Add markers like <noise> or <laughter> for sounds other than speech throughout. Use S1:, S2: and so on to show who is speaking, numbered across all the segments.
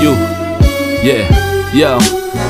S1: You, yeah, yo.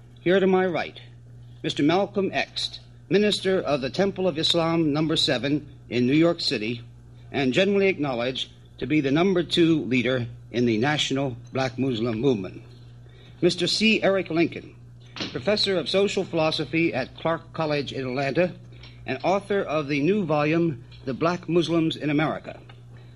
S2: here to my right, Mr. Malcolm X, minister of the Temple of Islam number 7 in New York City, and generally acknowledged to be the number 2 leader in the national black Muslim movement. Mr. C. Eric Lincoln, professor of social philosophy at Clark College in Atlanta and author of the new volume, The Black Muslims in America,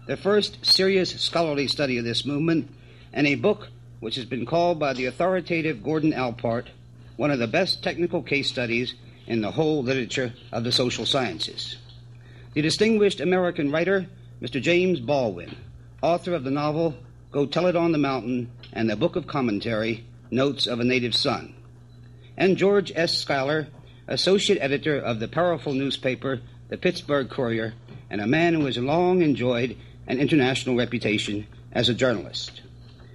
S2: the first serious scholarly study of this movement, and a book which has been called by the authoritative Gordon Allport one of the best technical case studies in the whole literature of the social sciences. The distinguished American writer, Mr. James Baldwin, author of the novel Go Tell It on the Mountain and the book of commentary, Notes of a Native Son. And George S. Schuyler, associate editor of the powerful newspaper, the Pittsburgh Courier, and a man who has long enjoyed an international reputation as a journalist.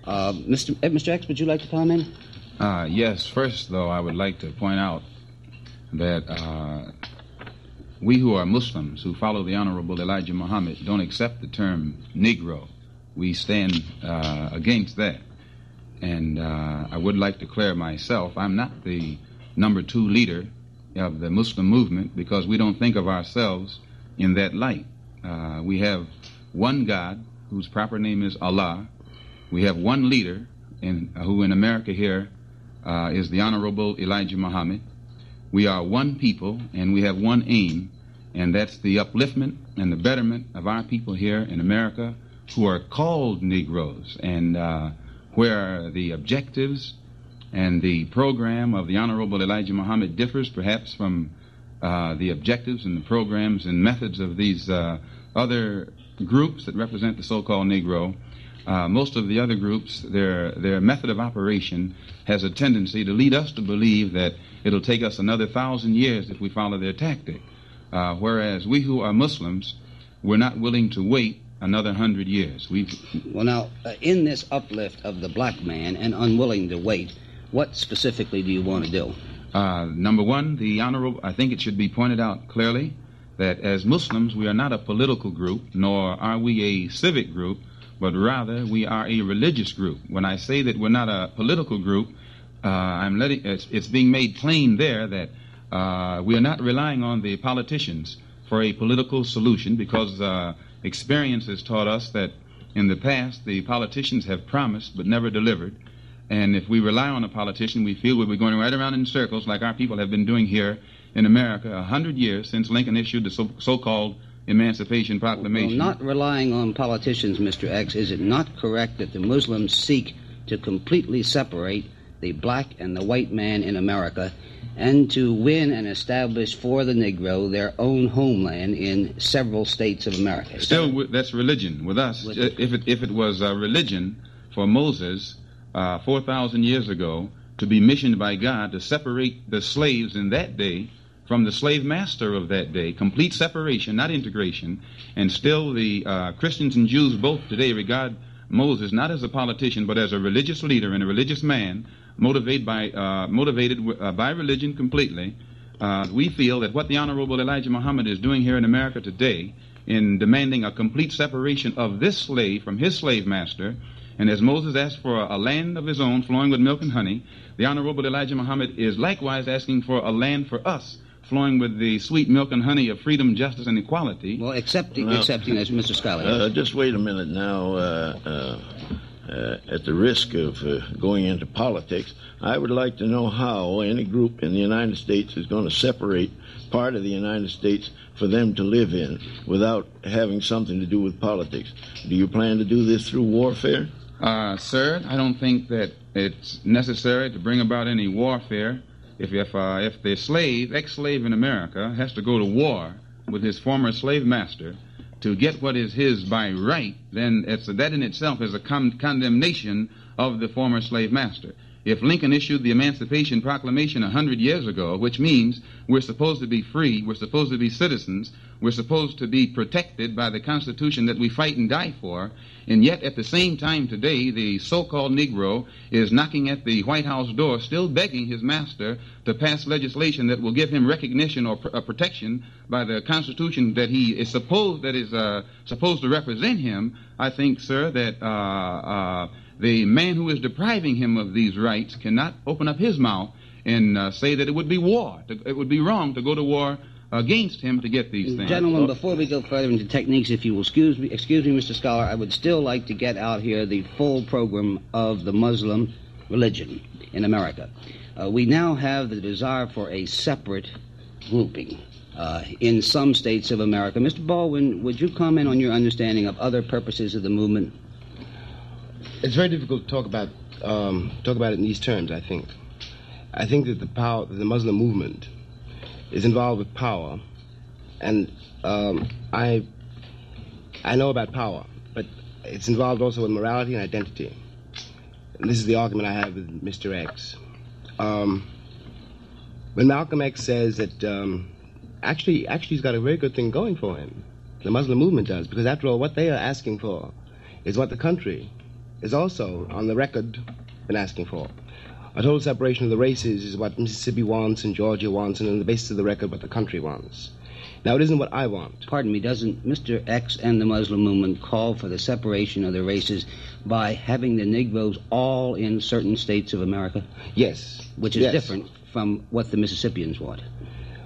S2: Uh, Mr. Uh, Mr. X, would you like to comment?
S3: Uh, yes. First, though, I would like to point out that uh, we who are Muslims who follow the Honorable Elijah Muhammad don't accept the term Negro. We stand uh, against that. And uh, I would like to clear myself. I'm not the number two leader of the Muslim movement because we don't think of ourselves in that light. Uh, we have one God whose proper name is Allah we have one leader in, who in America here uh, is the Honorable Elijah Muhammad. We are one people and we have one aim, and that's the upliftment and the betterment of our people here in America who are called Negroes, and uh, where the objectives and the program of the Honorable Elijah Muhammad differs perhaps from uh, the objectives and the programs and methods of these uh, other groups that represent the so-called Negro. Uh, most of the other groups, their their method of operation has a tendency to lead us to believe that it'll take us another thousand years if we follow their tactic. Uh, whereas we who are Muslims, we're not willing to wait another hundred years.
S2: we well, now, uh, in this uplift of the black man and unwilling to wait, what specifically do you want to do?
S3: Uh, number one, the honorable. I think it should be pointed out clearly that as Muslims, we are not a political group, nor are we a civic group but rather we are a religious group. When I say that we're not a political group, uh, I'm letting it's, it's, being made plain there that uh, we are not relying on the politicians for a political solution because uh, experience has taught us that in the past the politicians have promised but never delivered. And if we rely on a politician, we feel we'll be going right around in circles like our people have been doing here in America a hundred years since Lincoln issued the so- so-called Emancipation Proclamation.
S2: Well, not relying on politicians, Mr. X, is it not correct that the Muslims seek to completely separate the black and the white man in America and to win and establish for the Negro their own homeland in several states of America?
S3: Still, that's religion. With us, With if, it, if it was a religion for Moses uh, 4,000 years ago to be missioned by God to separate the slaves in that day from the slave master of that day, complete separation, not integration, and still the uh, Christians and Jews both today regard Moses not as a politician but as a religious leader and a religious man motivated by uh, motivated uh, by religion completely. Uh, we feel that what the Honorable Elijah Muhammad is doing here in America today in demanding a complete separation of this slave from his slave master, and as Moses asked for a land of his own flowing with milk and honey, the Honorable Elijah Muhammad is likewise asking for a land for us flowing with the sweet milk and honey of freedom, justice, and equality.
S2: Well, accepting, well, accepting as Mr. Schuyler.
S4: Uh, just wait a minute now. Uh, uh, uh, at the risk of uh, going into politics, I would like to know how any group in the United States is going to separate part of the United States for them to live in without having something to do with politics. Do you plan to do this through warfare?
S3: Uh, sir, I don't think that it's necessary to bring about any warfare. If if uh, if the slave, ex-slave in America, has to go to war with his former slave master to get what is his by right, then that in itself is a con- condemnation of the former slave master. If Lincoln issued the Emancipation Proclamation a hundred years ago, which means we're supposed to be free, we're supposed to be citizens, we're supposed to be protected by the Constitution that we fight and die for, and yet at the same time today, the so-called Negro is knocking at the White House door, still begging his master to pass legislation that will give him recognition or pr- uh, protection by the Constitution that he is supposed that is uh, supposed to represent him. I think, sir, that uh, uh the man who is depriving him of these rights cannot open up his mouth and uh, say that it would be war. It would be wrong to go to war against him to get these things.
S2: Gentlemen, before we go further into techniques, if you will excuse me, excuse me, Mr. Schuyler, I would still like to get out here the full program of the Muslim religion in America. Uh, we now have the desire for a separate grouping. Uh, in some states of America. Mr. Baldwin, would you comment on your understanding of other purposes of the movement?
S5: It's very difficult to talk about um, talk about it in these terms. I think. I think that the power, the Muslim movement, is involved with power, and um, I I know about power, but it's involved also with morality and identity. And this is the argument I have with Mr. X. Um, when Malcolm X says that um, actually actually he's got a very good thing going for him, the Muslim movement does, because after all, what they are asking for is what the country is also on the record been asking for. A total separation of the races is what Mississippi wants and Georgia wants, and on the basis of the record, what the country wants. Now, it isn't what I want.
S2: Pardon me, doesn't Mr. X and the Muslim movement call for the separation of the races by having the Negroes all in certain states of America?
S5: Yes.
S2: Which is
S5: yes.
S2: different from what the Mississippians want.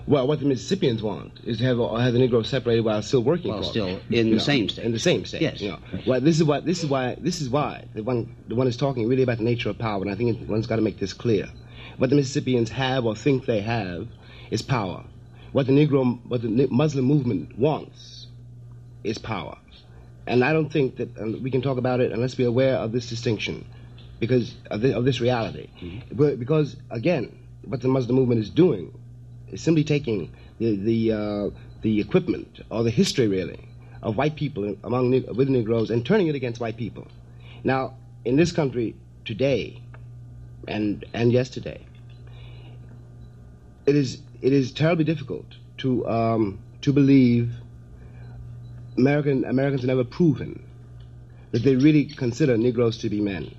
S5: Well, what the Mississippians want is to have, have the Negro separated while still working
S2: while
S5: for
S2: still
S5: them.
S2: in
S5: you
S2: the
S5: know,
S2: same state.
S5: In the same state.
S2: Yes.
S5: You know. Well, this is why this is why this is why the one the one is talking really about the nature of power, and I think one's got to make this clear. What the Mississippians have or think they have is power. What the Negro, what the Muslim movement wants is power. And I don't think that we can talk about it unless we're aware of this distinction, because of, the, of this reality. Mm-hmm. Because again, what the Muslim movement is doing is simply taking the the uh, the equipment or the history really of white people among with Negroes and turning it against white people. Now, in this country today, and and yesterday, it is it is terribly difficult to um, to believe American Americans have never proven that they really consider Negroes to be men.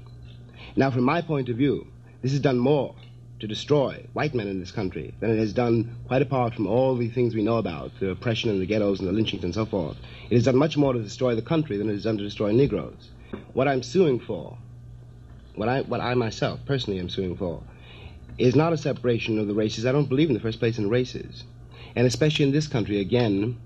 S5: Now, from my point of view, this has done more to destroy white men in this country than it has done, quite apart from all the things we know about, the oppression and the ghettos and the lynchings and so forth. It has done much more to destroy the country than it has done to destroy Negroes. What I'm suing for, what I, what I myself personally am suing for, is not a separation of the races. I don't believe in the first place in races. And especially in this country, again,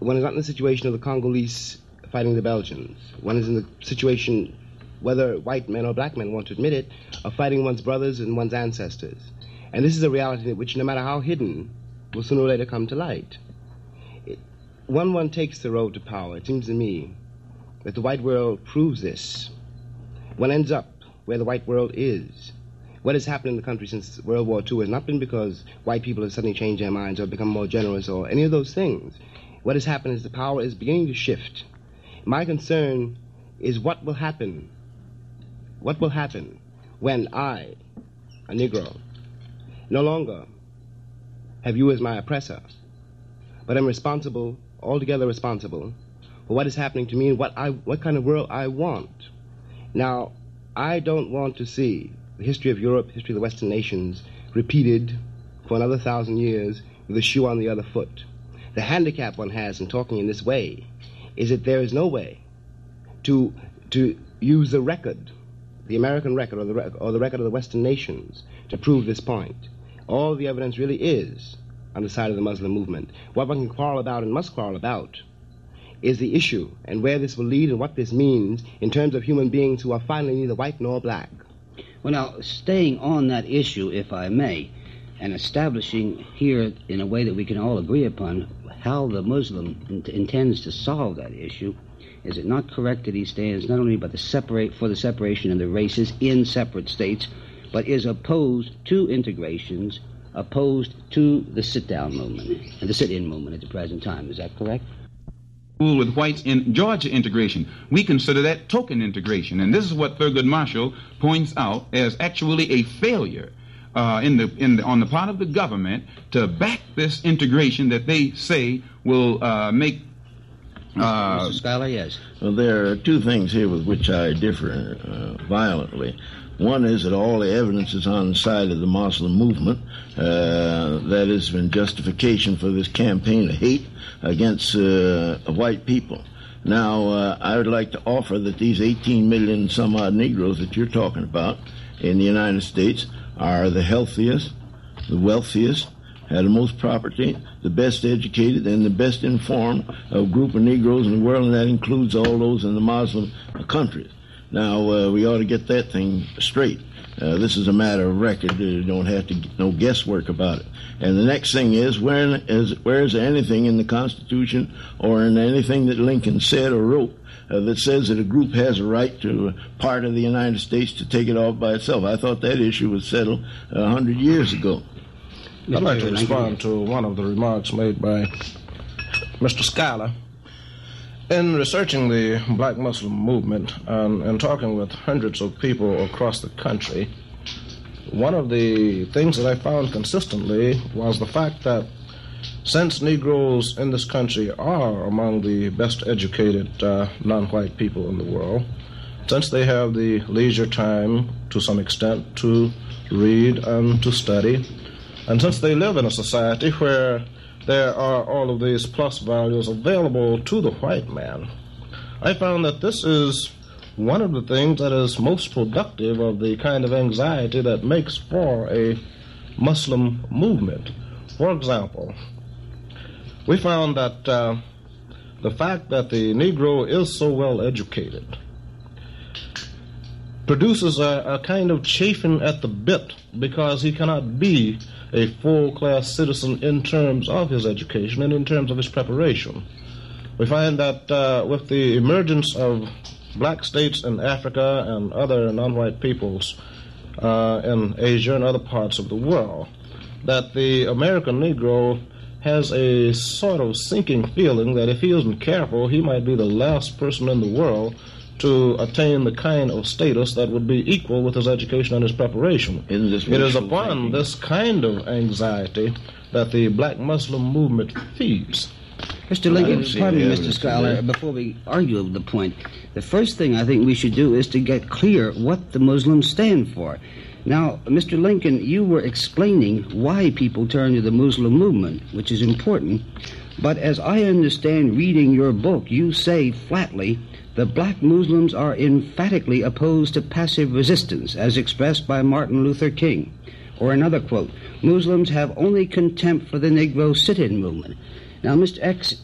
S5: one is not in the situation of the Congolese fighting the Belgians. One is in the situation whether white men or black men want to admit it, of fighting one's brothers and one's ancestors. And this is a reality which, no matter how hidden, will sooner or later come to light. It, when one takes the road to power, it seems to me that the white world proves this. One ends up where the white world is. What has happened in the country since World War II has not been because white people have suddenly changed their minds or become more generous or any of those things. What has happened is the power is beginning to shift. My concern is what will happen what will happen when I, a Negro, no longer have you as my oppressor, but am responsible, altogether responsible, for what is happening to me and what, I, what kind of world I want. Now, I don't want to see the history of Europe, history of the Western nations, repeated for another thousand years with a shoe on the other foot. The handicap one has in talking in this way is that there is no way to, to use the record the American record or the, rec- or the record of the Western nations to prove this point. All the evidence really is on the side of the Muslim movement. What one can quarrel about and must quarrel about is the issue and where this will lead and what this means in terms of human beings who are finally neither white nor black.
S2: Well, now, staying on that issue, if I may, and establishing here in a way that we can all agree upon how the Muslim int- intends to solve that issue, is it not correct that he stands not only by the separate for the separation of the races in separate states, but is opposed to integrations, opposed to the sit-down movement and the sit-in movement at the present time? Is that correct?
S3: with whites in Georgia integration. We consider that token integration, and this is what Thurgood Marshall points out as actually a failure uh, in the, in the, on the part of the government to back this integration that they say will uh, make.
S2: Uh, Mr. Schuyler, yes.
S4: Well, there are two things here with which I differ uh, violently. One is that all the evidence is on the side of the Muslim movement. Uh, that has been justification for this campaign of hate against uh, white people. Now, uh, I would like to offer that these 18 million some odd Negroes that you're talking about in the United States are the healthiest, the wealthiest, have the most property, the best educated, and the best informed of group of Negroes in the world, and that includes all those in the Muslim countries. Now, uh, we ought to get that thing straight. Uh, this is a matter of record. You don't have to get no guesswork about it. And the next thing is, where is, where is there anything in the Constitution or in anything that Lincoln said or wrote uh, that says that a group has a right to part of the United States to take it off by itself? I thought that issue was settled a hundred years ago.
S6: I'd like to respond to one of the remarks made by Mr. Schuyler. In researching the black Muslim movement and, and talking with hundreds of people across the country, one of the things that I found consistently was the fact that since Negroes in this country are among the best educated uh, non white people in the world, since they have the leisure time to some extent to read and to study, and since they live in a society where there are all of these plus values available to the white man. I found that this is one of the things that is most productive of the kind of anxiety that makes for a Muslim movement. For example, we found that uh, the fact that the Negro is so well educated produces a, a kind of chafing at the bit because he cannot be a full class citizen in terms of his education and in terms of his preparation. We find that uh, with the emergence of black states in Africa and other non white peoples uh, in Asia and other parts of the world, that the American Negro has a sort of sinking feeling that if he isn't careful, he might be the last person in the world to attain the kind of status that would be equal with his education and his preparation. it is upon thinking? this kind of anxiety that the black Muslim movement feeds.
S2: Mr. Lincoln, pardon me, Mr. Schuyler, before we argue the point, the first thing I think we should do is to get clear what the Muslims stand for. Now, Mr. Lincoln, you were explaining why people turn to the Muslim movement, which is important. But as I understand reading your book, you say flatly the black Muslims are emphatically opposed to passive resistance, as expressed by Martin Luther King. Or another quote Muslims have only contempt for the Negro sit in movement. Now, Mr. X,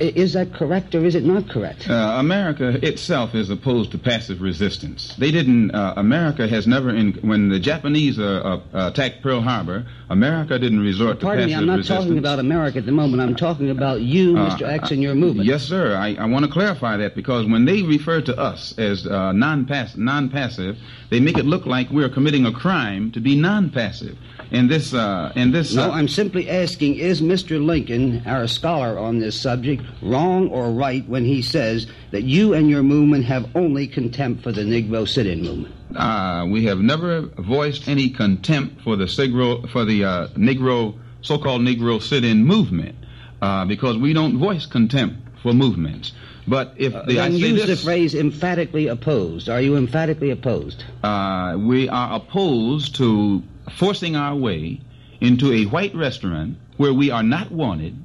S2: is that correct or is it not correct?
S3: Uh, America itself is opposed to passive resistance. They didn't. Uh, America has never, in, when the Japanese uh, uh attacked Pearl Harbor, America didn't resort
S2: Pardon
S3: to passive
S2: me, I'm not
S3: resistance.
S2: talking about America at the moment. I'm talking about you, uh, Mr. X, and your movement.
S3: Yes, sir. I, I want to clarify that because when they refer to us as uh, non-pass- non-passive, they make it look like we're committing a crime to be non-passive in this uh, in this.
S2: No, uh, I'm simply asking: Is Mr. Lincoln, our scholar on this subject, wrong or right when he says that you and your movement have only contempt for the Negro sit-in movement?
S3: Uh, we have never voiced any contempt for the Negro for the uh, Negro so-called Negro sit-in movement uh, because we don't voice contempt for movements. But if
S2: uh, the, uh, use this, the phrase emphatically opposed, are you emphatically opposed?
S3: Uh, we are opposed to forcing our way into a white restaurant where we are not wanted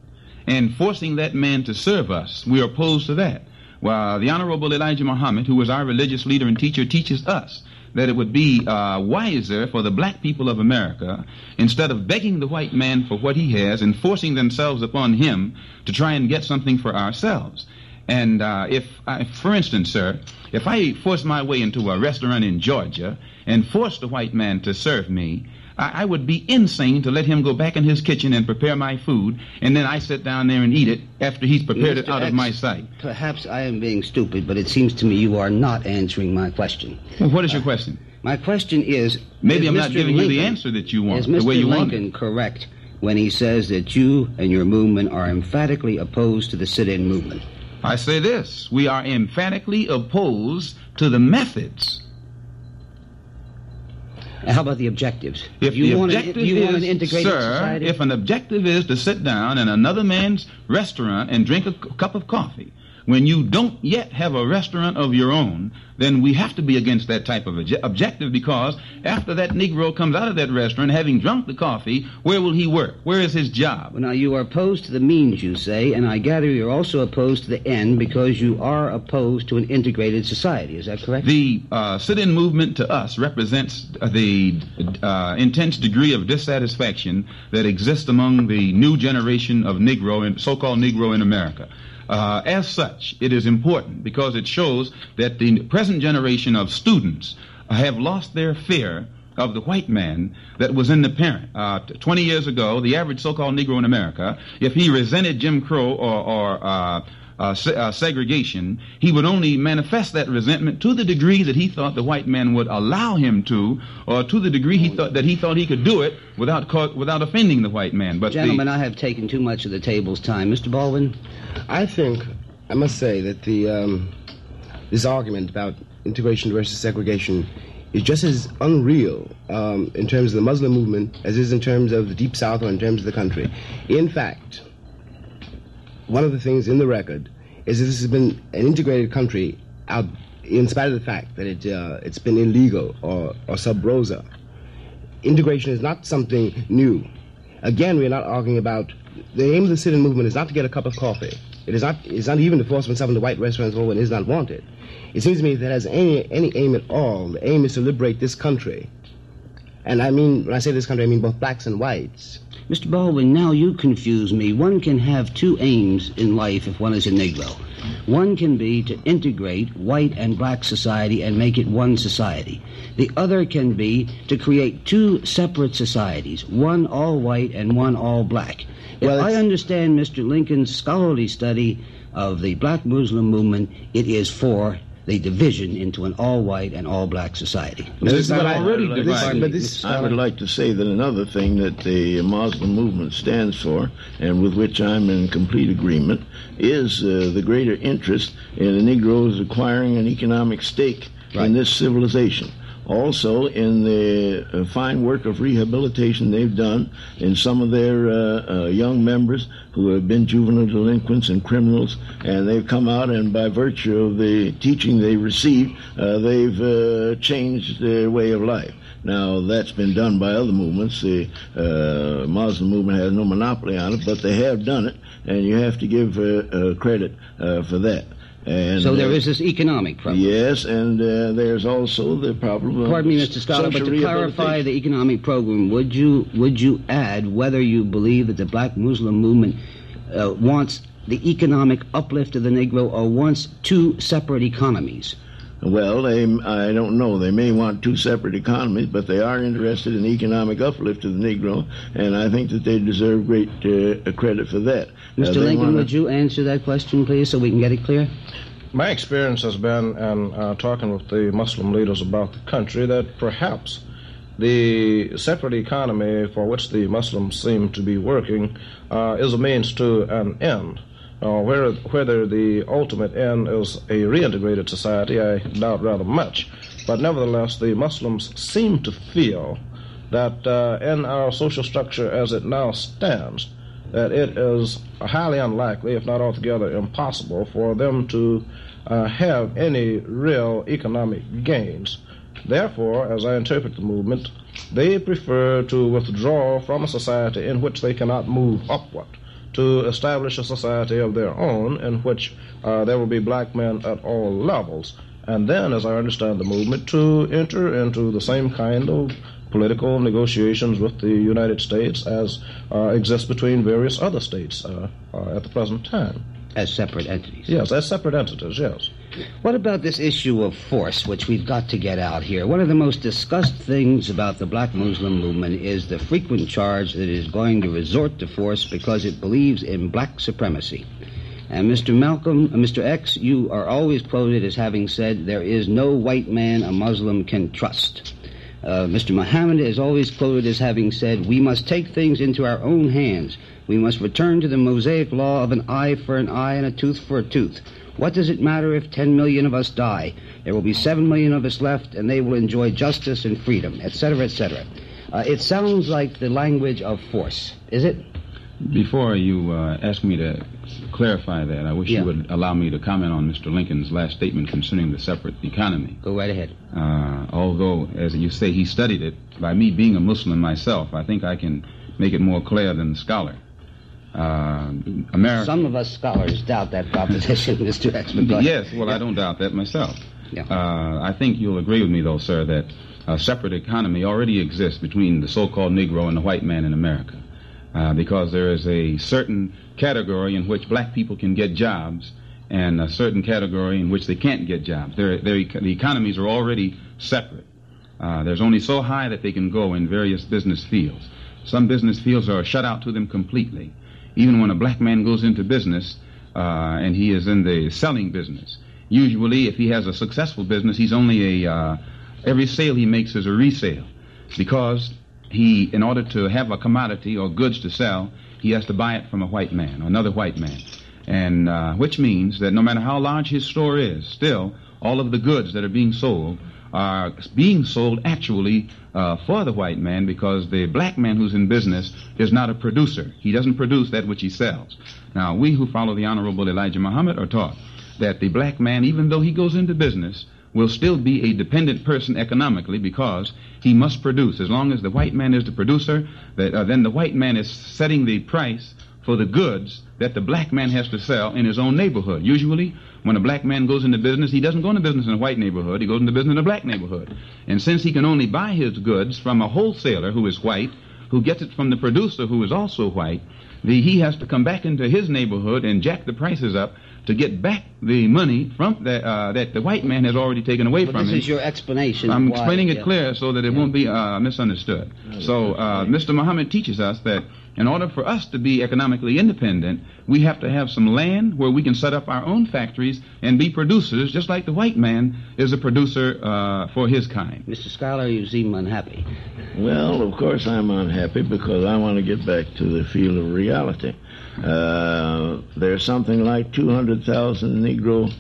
S3: and forcing that man to serve us. We are opposed to that. Well, the Honorable Elijah Muhammad, who was our religious leader and teacher, teaches us that it would be uh, wiser for the black people of America, instead of begging the white man for what he has and forcing themselves upon him to try and get something for ourselves. And uh, if, I, for instance, sir, if I forced my way into a restaurant in Georgia and forced the white man to serve me, I, I, would be insane to let him go back in his kitchen and prepare my food, and then I sit down there and eat it after he's prepared Mr. it out X, of my sight.
S2: Perhaps I am being stupid, but it seems to me you are not answering my question.
S3: Well, what is your uh, question?
S2: My question is
S3: maybe
S2: is
S3: I'm
S2: Mr.
S3: not giving
S2: Lincoln,
S3: you the answer that you want,
S2: is
S3: the way you
S2: Lincoln
S3: want
S2: it. correct when he says that you and your movement are emphatically opposed to the sit-in movement?
S3: I say this: we are emphatically opposed to the methods
S2: how about the objectives?
S3: If
S2: you want
S3: objective
S2: an, you
S3: is,
S2: want an integrated
S3: sir,
S2: society?
S3: if an objective is to sit down in another man's restaurant and drink a cup of coffee, when you don't yet have a restaurant of your own, then we have to be against that type of objective because after that Negro comes out of that restaurant having drunk the coffee, where will he work? Where is his job?
S2: Well, now, you are opposed to the means, you say, and I gather you're also opposed to the end because you are opposed to an integrated society. Is that correct?
S3: The uh, sit in movement to us represents the uh, intense degree of dissatisfaction that exists among the new generation of Negro, and so called Negro in America. Uh, as such, it is important because it shows that the present generation of students have lost their fear of the white man that was in the parent. Uh, 20 years ago, the average so-called Negro in America, if he resented Jim Crow or, or uh, uh, se- uh, segregation, he would only manifest that resentment to the degree that he thought the white man would allow him to, or to the degree he thought that he thought he could do it without co- without offending the white man.
S2: But gentlemen, the... I have taken too much of the table's time, Mr. Baldwin.
S5: I think I must say that the um, this argument about integration versus segregation is just as unreal um, in terms of the Muslim movement as is in terms of the Deep South or in terms of the country. In fact, one of the things in the record is that this has been an integrated country out, in spite of the fact that it, uh, it's been illegal or, or sub rosa. Integration is not something new. Again, we're not arguing about the aim of the sit-in movement is not to get a cup of coffee. It is not, it's not even to force oneself into white restaurants when it is not wanted. It seems to me that has any, any aim at all. The aim is to liberate this country. And I mean, when I say this country, I mean both blacks and whites.
S2: Mr. Baldwin, now you confuse me. One can have two aims in life if one is a Negro. One can be to integrate white and black society and make it one society. The other can be to create two separate societies, one all white and one all black. Well, if I understand Mr. Lincoln's scholarly study of the black Muslim movement, it is for the division into an all-white and all-black society.
S3: This is already
S4: I, this, but this, I would like to say that another thing that the Muslim movement stands for, and with which I'm in complete agreement, is uh, the greater interest in the Negroes acquiring an economic stake right. in this civilization also in the uh, fine work of rehabilitation they've done in some of their uh, uh, young members who have been juvenile delinquents and criminals, and they've come out and by virtue of the teaching they received, uh, they've uh, changed their way of life. Now, that's been done by other movements. The uh, Muslim movement has no monopoly on it, but they have done it, and you have to give credit for that.
S2: And, so there uh, is this economic problem.
S4: Yes, and uh, there's also the problem.
S2: Pardon me, Mr. Schuyler, but to clarify the economic program, would you would you add whether you believe that the Black Muslim movement uh, wants the economic uplift of the Negro or wants two separate economies?
S4: Well, they, I don't know. They may want two separate economies, but they are interested in economic uplift of the Negro, and I think that they deserve great uh, credit for that.
S2: Mr. Uh, Lincoln, wanna... would you answer that question, please, so we can get it clear?
S6: My experience has been in uh, talking with the Muslim leaders about the country that perhaps the separate economy for which the Muslims seem to be working uh, is a means to an end. Whether, whether the ultimate end is a reintegrated society, I doubt rather much. But nevertheless, the Muslims seem to feel that uh, in our social structure as it now stands, that it is highly unlikely, if not altogether impossible, for them to uh, have any real economic gains. Therefore, as I interpret the movement, they prefer to withdraw from a society in which they cannot move upward to establish a society of their own in which uh, there will be black men at all levels. And then, as I understand the movement, to enter into the same kind of political negotiations with the United States as uh, exists between various other states uh, uh at the present time.
S2: As separate entities?
S6: Yes, as separate entities, yes.
S2: What about this issue of force, which we've got to get out here? One of the most discussed things about the black Muslim movement is the frequent charge that it is going to resort to force because it believes in black supremacy. And Mr. Malcolm, uh, Mr. X, you are always quoted as having said, there is no white man a Muslim can trust. Uh, Mr. Muhammad is always quoted as having said, we must take things into our own hands. We must return to the Mosaic law of an eye for an eye and a tooth for a tooth. What does it matter if 10 million of us die? There will be 7 million of us left, and they will enjoy justice and freedom, etc., etc. Uh, it sounds like the language of force, is it?
S3: Before you uh, ask me to clarify that, I wish
S2: Yeah.
S3: you would allow me to comment on Mr. Lincoln's last statement concerning the separate economy.
S2: Go right ahead.
S3: Uh, although, as you say, he studied it, by me being a Muslim myself, I think I can make it more clear than the scholar. Uh, America.
S2: Some of us scholars doubt that proposition, Mr. X. but go ahead.
S3: Yes, well, I don't doubt that myself.
S2: Yeah.
S3: Uh, I think you'll agree with me, though, sir, that a separate economy already exists between the so-called Negro and the white man in America, uh, because there is a certain category in which black people can get jobs, and a certain category in which they can't get jobs. They're, they're, the economies are already separate. Uh, there's only so high that they can go in various business fields. Some business fields are shut out to them completely. Even when a black man goes into business uh, and he is in the selling business, usually if he has a successful business, he's only a uh, every sale he makes is a resale. Because he, in order to have a commodity or goods to sell, he has to buy it from a white man or another white man, and uh, which means that no matter how large his store is, still all of the goods that are being sold are being sold actually uh, for the white man because the black man who's in business is not a producer. He doesn't produce that which he sells. Now, we who follow the Honorable Elijah Muhammad are taught that the black man, even though he goes into business, will still be a dependent person economically because he must produce. As long as the white man is the producer, that, uh, then the white man is setting the price for the goods that the black man has to sell in his own neighborhood. Usually, when a black man goes into business, he doesn't go into business in a white neighborhood, he goes into business in a black neighborhood. And since he can only buy his goods from a wholesaler who is white, who gets it from the producer who is also white, the, he has to come back into his neighborhood and jack the prices up to get back the money from the, uh, that the white man has already taken away
S2: But
S3: from
S2: this
S3: him.
S2: is your explanation.
S3: I'm
S2: why-
S3: explaining it
S2: yeah.
S3: clear so that it won't be uh, misunderstood. So, uh, Mr. Muhammad teaches us that in order for us to be economically independent, we have to have some land where we can set up our own factories and be producers, just like the white man is a producer uh, for his kind.
S2: Mr. Schuyler, you seem unhappy.
S4: Well, of course I'm unhappy because I want to get back to the field of reality. Uh, there's something like 200,000 Negro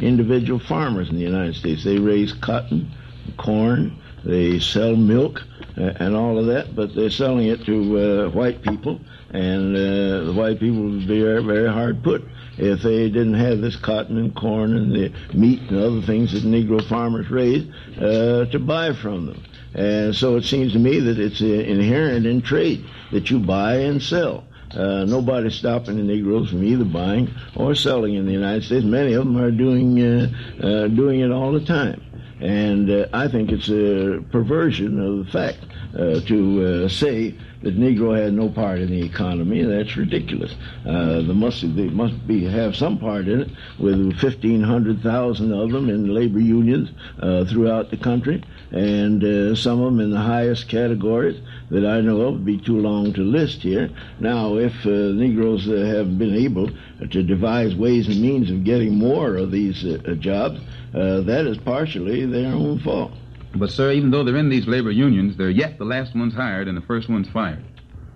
S4: individual farmers in the United States. They raise cotton, corn, they sell milk, uh, and all of that, but they're selling it to uh, white people, and uh, the white people would be very, very hard put if they didn't have this cotton and corn and the meat and other things that Negro farmers raise uh, to buy from them. And so it seems to me that it's inherent in trade that you buy and sell. Uh, nobody's stopping the Negroes from either buying or selling in the United States. Many of them are doing uh, uh, doing it all the time. And uh, I think it's a perversion of the fact to say that Negro had no part in the economy. That's ridiculous. Uh, there must they must be have some part in it, with fifteen hundred thousand of them in labor unions uh, throughout the country, and uh, some of them in the highest categories that I know of. Would be too long to list here. Now, if uh, Negroes uh, have been able to devise ways and means of getting more of these uh, jobs, that is partially their own fault.
S3: But, sir, even though they're in these labor unions, they're yet the last ones hired and the first ones fired.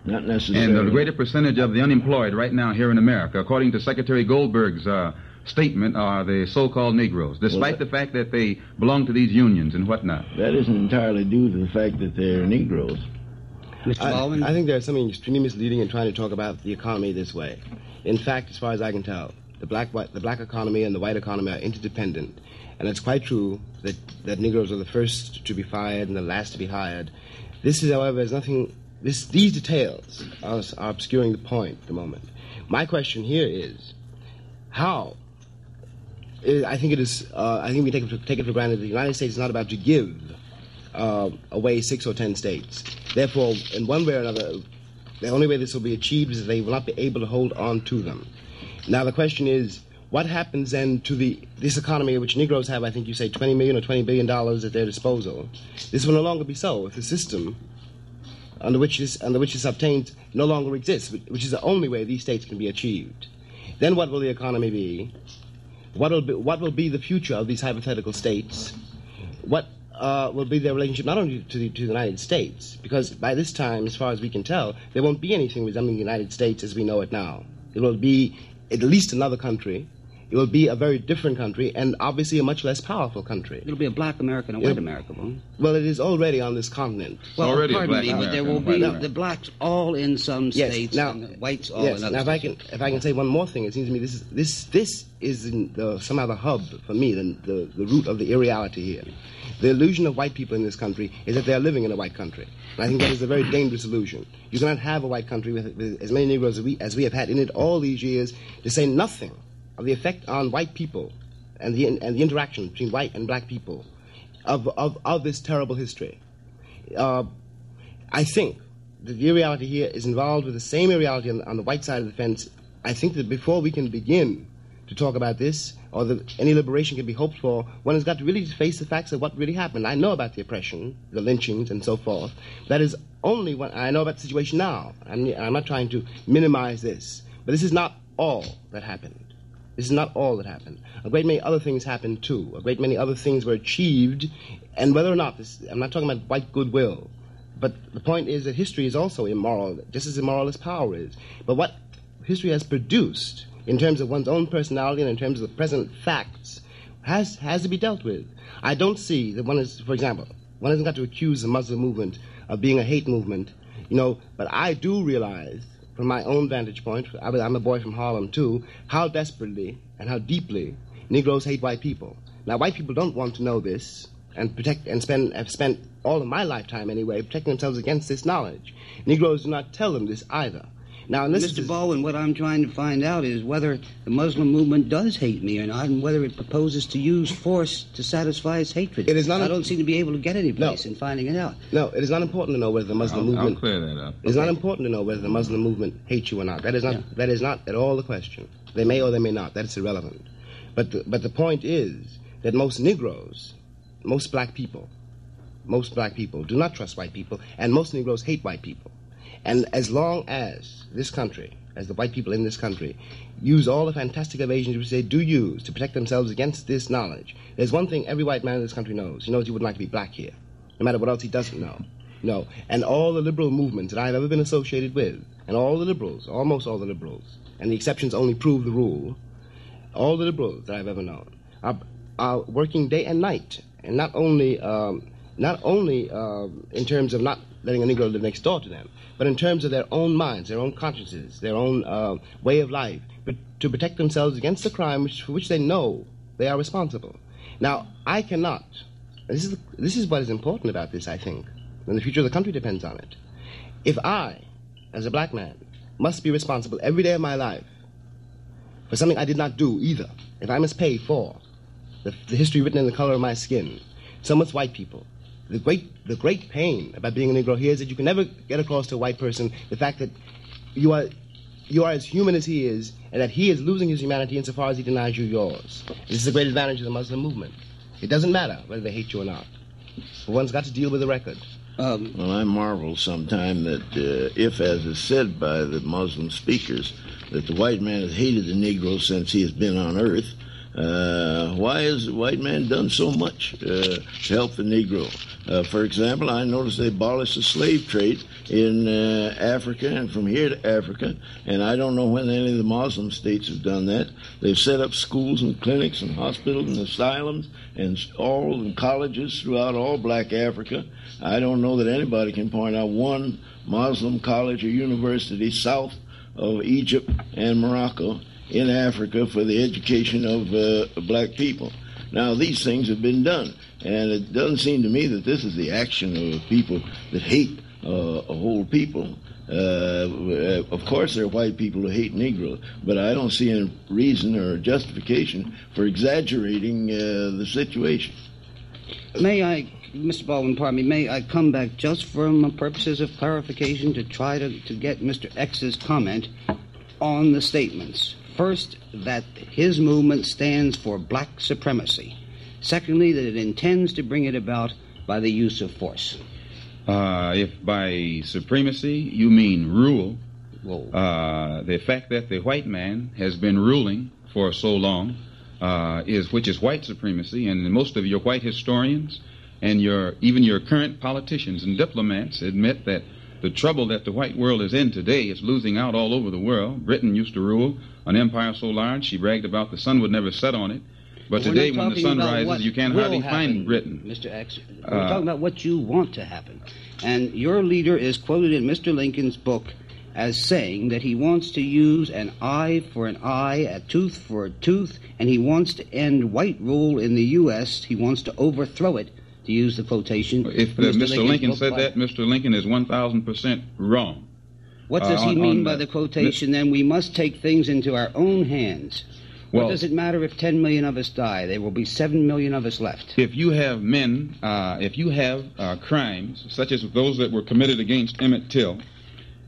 S4: Not necessarily.
S3: And the greater percentage of the unemployed right now here in America, according to Secretary Goldberg's uh, statement, are the so-called Negroes, despite
S4: that-
S3: the fact that they belong to these unions and whatnot.
S4: That isn't entirely due to the fact that they're Negroes.
S2: Mr.
S5: I,
S2: Baldwin?
S5: I think there's something extremely misleading in trying to talk about the economy this way. In fact, as far as I can tell, the black white, the black economy and the white economy are interdependent, and it's quite true that that Negroes are the first to be fired and the last to be hired. This is, however, is nothing. This these details are, are obscuring the point at the moment. My question here is, how? I think it is. Uh, I think we take it, for, take it for granted the United States is not about to give uh, away six or ten states. Therefore, in one way or another, the only way this will be achieved is that they will not be able to hold on to them. Now the question is, what happens then to the this economy, which Negroes have, I think you say, 20 million or 20 billion dollars at their disposal? This will no longer be so if the system under which this under which this obtained no longer exists, which is the only way these states can be achieved. Then what will the economy be? What will be, what will be the future of these hypothetical states? What uh, will be their relationship not only to the, to the United States, because by this time, as far as we can tell, there won't be anything resembling the United States as we know it now. It will be at least another country it will be a very different country and obviously a much less powerful country.
S2: It'll be a black America and a white America, won't
S5: Well, it is already on this continent.
S2: Well,
S3: already a
S2: pardon
S3: black
S2: me, but there will be
S3: white America.
S2: the blacks all in some
S5: Yes,
S2: states
S5: now-
S2: and the whites all
S5: yes.
S2: in other
S5: Now, if I
S2: states.
S5: can, if I can say one more thing, it seems to me this is this this is in the, somehow the hub for me, the, the the root of the irreality here. The illusion of white people in this country is that they are living in a white country. And I think that is a very dangerous illusion. You cannot have a white country with, with as many Negroes as we, as we have had in it all these years, to say nothing of the effect on white people and the and the interaction between white and black people of of, of this terrible history. Uh, I think that the irreality here is involved with the same irreality on, on the white side of the fence. I think that before we can begin to talk about this, or that any liberation can be hoped for, one has got to really face the facts of what really happened. I know about the oppression, the lynchings, and so forth. That is only what I know about the situation now. I'm, I'm not trying to minimize this, but this is not all that happened. This is not all that happened. A great many other things happened too. A great many other things were achieved, and whether or not this, I'm not talking about white goodwill, but the point is that history is also immoral, just as immoral as power is. But what history has produced in terms of one's own personality and in terms of the present facts has has to be dealt with. I don't see that one is, for example, one hasn't got to accuse the Muslim movement of being a hate movement, you know. But I do realize, from my own vantage point, I I'm a boy from Harlem too, how desperately and how deeply Negroes hate white people. Now, white people don't want to know this and protect and spend have spent all of my lifetime anyway protecting themselves against this knowledge. Negroes do not tell them this either. Now, and
S2: Mr.
S5: is
S2: Baldwin, what I'm trying to find out is whether the Muslim movement does hate me or not, and whether it proposes to use force to satisfy its hatred.
S5: It is not
S2: I
S5: a-
S2: don't seem to be able to get any place
S5: No.
S2: in finding it out.
S5: no. It is not important to know whether the Muslim
S3: I'll, I'll
S5: movement.
S3: clear that up.
S5: It's not important to know whether the Muslim movement hates you or not. That is not.
S2: Yeah.
S5: That is not at all the question. They may or they may not. That's irrelevant. But the, but the point is that most Negroes, most black people, most black people do not trust white people, and most Negroes hate white people. And as long as this country, as the white people in this country, use all the fantastic evasions which they do use to protect themselves against this knowledge, there's one thing every white man in this country knows. He knows he wouldn't like to be black here, no matter what else he doesn't know. No. And all the liberal movements that I've ever been associated with, and all the liberals, almost all the liberals, and the exceptions only prove the rule, all the liberals that I've ever known are, are working day and night, and not only um, not only um in terms of not letting a Negro live next door to them, but in terms of their own minds, their own consciences, their own uh, way of life, but to protect themselves against the crime which, for which they know they are responsible. Now, I cannot. This is this is what is important about this. I think, and the future of the country depends on it. If I, as a black man, must be responsible every day of my life for something I did not do either, if I must pay for the, the history written in the color of my skin, so much white people. The great, the great pain about being a Negro here is that you can never get across to a white person the fact that you are, you are as human as he is, and that he is losing his humanity insofar as he denies you yours. This is the great advantage of the Muslim movement. It doesn't matter whether they hate you or not. But one's got to deal with the record.
S2: Um,
S4: Well, I marvel sometime that uh, if, as is said by the Muslim speakers, that the white man has hated the Negro since he has been on earth, uh, why has the white man done so much uh, to help the Negro? Uh, for example, I noticed they abolished the slave trade in uh, Africa and from here to Africa, and I don't know when any of the Muslim states have done that. They've set up schools and clinics and hospitals and asylums and all and colleges throughout all black Africa. I don't know that anybody can point out one Muslim college or university south of Egypt and Morocco in Africa for the education of uh, black people. Now, these things have been done, and it doesn't seem to me that this is the action of people that hate uh, a whole people. Uh, of course, there are white people who hate Negroes, but I don't see any reason or justification for exaggerating uh, the situation.
S2: may I, Mr. Baldwin, pardon me, may I come back just for purposes of clarification to try to, to get Mr. X's comment on the statements. First, that his movement stands for black supremacy. Secondly, that it intends to bring it about by the use of force.
S3: Uh, if by supremacy you mean rule, uh, the fact that the white man has been ruling for so long uh, is which is white supremacy, and most of your white historians and your even your current politicians and diplomats admit that the trouble that the white world is in today is losing out all over the world. Britain used to rule an empire so large she bragged about the sun would never set on it. But today, when the sun rises, you can't hardly
S2: happen,
S3: find Britain.
S2: Mr. X. We're
S3: Uh,
S2: talking about what you want to happen. And your leader is quoted in Mr. Lincoln's book as saying that he wants to use an eye for an eye, a tooth for a tooth, and he wants to end white rule in the U.S. He wants to overthrow it, to use the quotation.
S3: If uh, Mr.
S2: Lincoln's
S3: Lincoln said
S2: by-
S3: that, Mr. Lincoln is 1,000% wrong.
S2: What does
S3: uh,
S2: he mean by
S3: the-
S2: the quotation? Then we must take things into our own hands.
S3: Well-
S2: what does it matter if 10 million of us die? There will be 7 million of us left.
S3: If you have men, uh, if you have uh, crimes such as those that were committed against Emmett Till,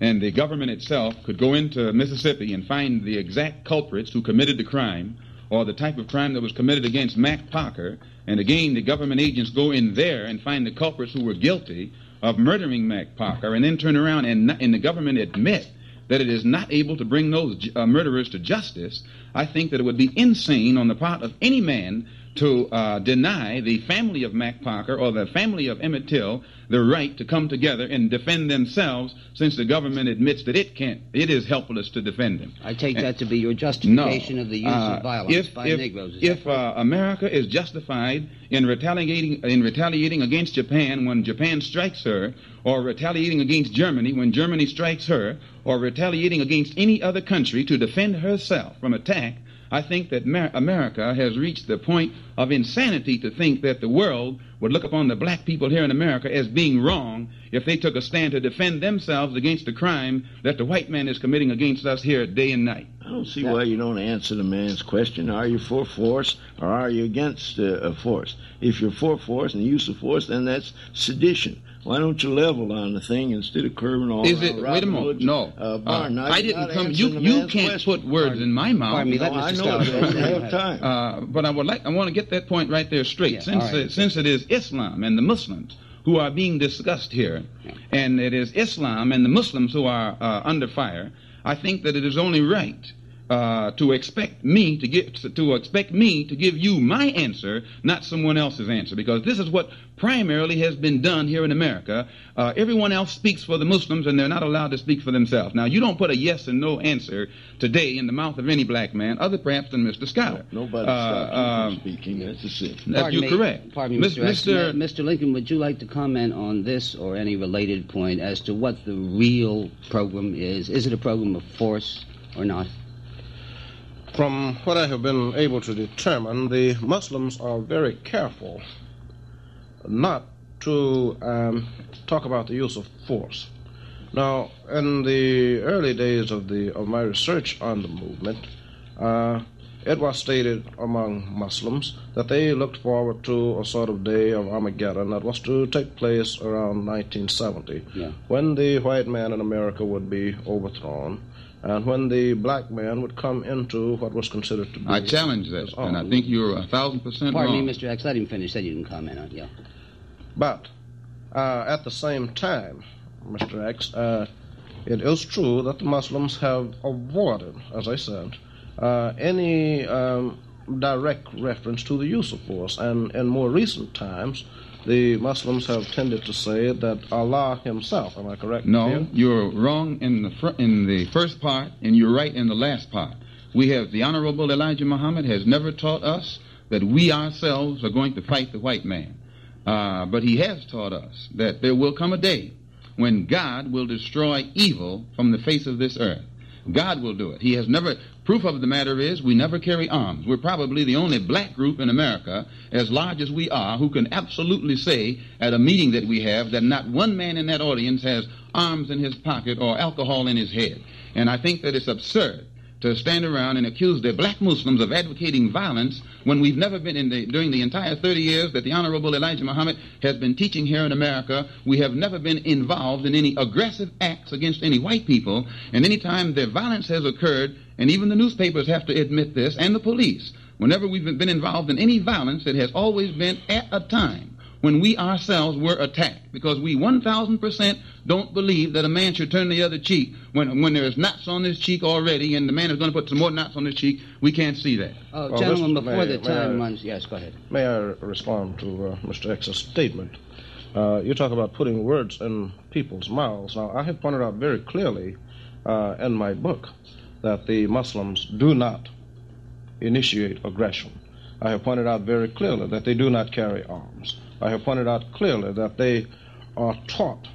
S3: and the government itself could go into Mississippi and find the exact culprits who committed the crime, or the type of crime that was committed against Mack Parker, and again the government agents go in there and find the culprits who were guilty of murdering Mack Parker, and then turn around and, and the government admit that it is not able to bring those uh, murderers to justice, I think that it would be insane on the part of any man to uh, deny the family of Mack Parker or the family of Emmett Till the right to come together and defend themselves since the government admits that it can't, it is helpless to defend them.
S2: I take
S3: And-
S2: that to be your
S3: no.
S2: justification of the use
S3: Uh,
S2: of violence
S3: if,
S2: by
S3: if,
S2: Negroes. Is
S3: If uh, America is justified in retaliating in retaliating against Japan when Japan strikes her, or retaliating against Germany when Germany strikes her, or retaliating against any other country to defend herself from attack, I think that Mer- America has reached the point of insanity to think that the world would look upon the black people here in America as being wrong if they took a stand to defend themselves against the crime that the white man is committing against us here day and night.
S4: I don't see why you don't answer the man's question. Are you for force or are you against uh, force? If you're for force and the use of force, then that's sedition. Why don't you level on the thing instead of curving all
S3: Is
S4: around
S3: it?
S4: Robin
S3: Wait a moment.
S4: Hood's,
S3: No,
S4: Uh, barn? Now,
S3: I
S4: you're
S3: didn't come. You you can't
S4: question.
S3: put words in my mouth.
S2: Pardon me,
S4: No,
S2: let
S4: I
S2: Mr.
S4: know.
S2: Stout <laughs>
S4: I have time.
S3: Uh, but I would like. I want to get that point right there straight.
S2: Yeah,
S3: since
S2: right.
S3: it, since it is Islam and the Muslims who are being discussed here, and it is Islam and the Muslims who are uh, under fire, I think that it is only right. Uh, to expect me to give to expect me to give you my answer, not someone else's answer, because this is what primarily has been done here in America. Uh, everyone else speaks for the Muslims, and they're not allowed to speak for themselves. Now, you don't put a yes and no answer today in the mouth of any black man, other perhaps than Mr. Schuyler.
S4: Nobody
S3: Uh,
S4: stopped you
S3: um,
S4: from speaking. That's the sin.
S3: that's you're
S2: me,
S3: correct.
S2: Pardon me,
S3: Mis-
S2: Mr.
S3: Mr.
S2: Mr. Lincoln, would you like to comment on this or any related point as to what the real program is? Is it a program of force or not?
S6: From what I have been able to determine, the Muslims are very careful not to um, talk about the use of force. Now, in the early days of the of my research on the movement, uh, it was stated among Muslims that they looked forward to a sort of day of Armageddon that was to take place around 1970,
S2: Yeah.
S6: when the white man in America would be overthrown, and when the black man would come into what was considered to be.
S3: I challenge that,
S6: his
S3: and I think you're a thousand percent
S2: Pardon
S3: wrong.
S2: me, Mr. X. Let him finish. Then you can comment on it. Yeah.
S6: But uh, at the same time, Mr. X, uh, it is true that the Muslims have avoided, as I said, uh, any um, direct reference to the use of force. And in more recent times, the Muslims have tended to say that Allah Himself, am I correct?
S3: No,
S6: Bill?
S3: you're wrong in the fir- in the first part, and you're right in the last part. We have the Honorable Elijah Muhammad has never taught us that we ourselves are going to fight the white man, uh, but he has taught us that there will come a day when God will destroy evil from the face of this earth. God will do it. He has never. Proof of the matter is, we never carry arms. We're probably the only black group in America, as large as we are, who can absolutely say at a meeting that we have that not one man in that audience has arms in his pocket or alcohol in his head. And I think that it's absurd to stand around and accuse the black Muslims of advocating violence when we've never been in the during the entire 30 years that the Honorable Elijah Muhammad has been teaching here in America, we have never been involved in any aggressive acts against any white people. And any time the violence has occurred, and even the newspapers have to admit this, and the police. Whenever we've been involved in any violence, it has always been at a time when we ourselves were attacked. Because we 1000% don't believe that a man should turn the other cheek. When when there's knots on his cheek already and the man is going to put some more knots on his cheek we can't see that.
S2: Uh, well, gentlemen Mr. before
S6: may,
S2: the time runs yes go ahead.
S6: may i respond to uh, mr x's statement? Uh, you talk about putting words in people's mouths. Now i have pointed out very clearly uh, in my book that the muslims do not initiate aggression i have pointed out very clearly that they do not carry arms I have pointed out clearly that they are taught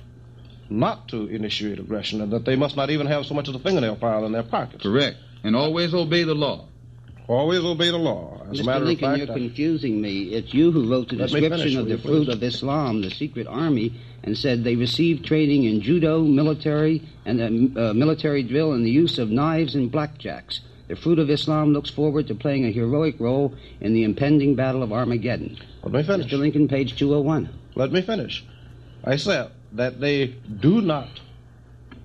S6: not to initiate aggression and that they must not even have so much as a fingernail file in their pockets.
S3: Correct. And always obey the law.
S6: Always obey the law.
S2: As Mr. a matter Lincoln, of fact, you're confusing me. It's you who wrote the description of the fruit of Islam, the secret army, and said they received training in judo, military, and uh, uh, military drill, and the use of knives and blackjacks. The fruit of Islam looks forward to playing a heroic role in the impending battle of Armageddon.
S6: Let me finish.
S2: Mr. Lincoln, page 201.
S6: Let me finish. I said that they do not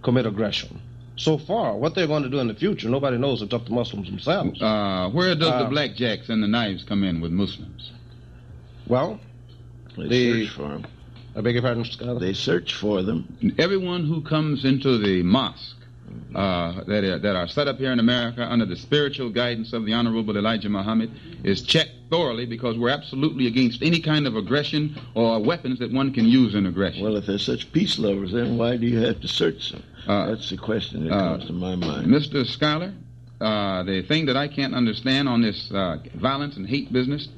S6: commit aggression. So far, what they're going to do in the future, nobody knows. It's up to Muslims themselves.
S3: Uh, where does uh, the blackjacks and the knives come in with Muslims?
S6: Well,
S4: they the, search for them.
S6: I beg your pardon, Mr. Scott?
S4: They search for them.
S3: Everyone who comes into the mosque uh, that, are, that are set up here in America under the spiritual guidance of the Honorable Elijah Muhammad is checked thoroughly because we're absolutely against any kind of aggression or weapons that one can use in aggression.
S4: Well, if they're such peace lovers, then why do you have to search them? Uh, That's the question that uh, comes to my mind.
S3: Mr. Schuyler, uh, the thing that I can't understand on this uh, violence and hate business,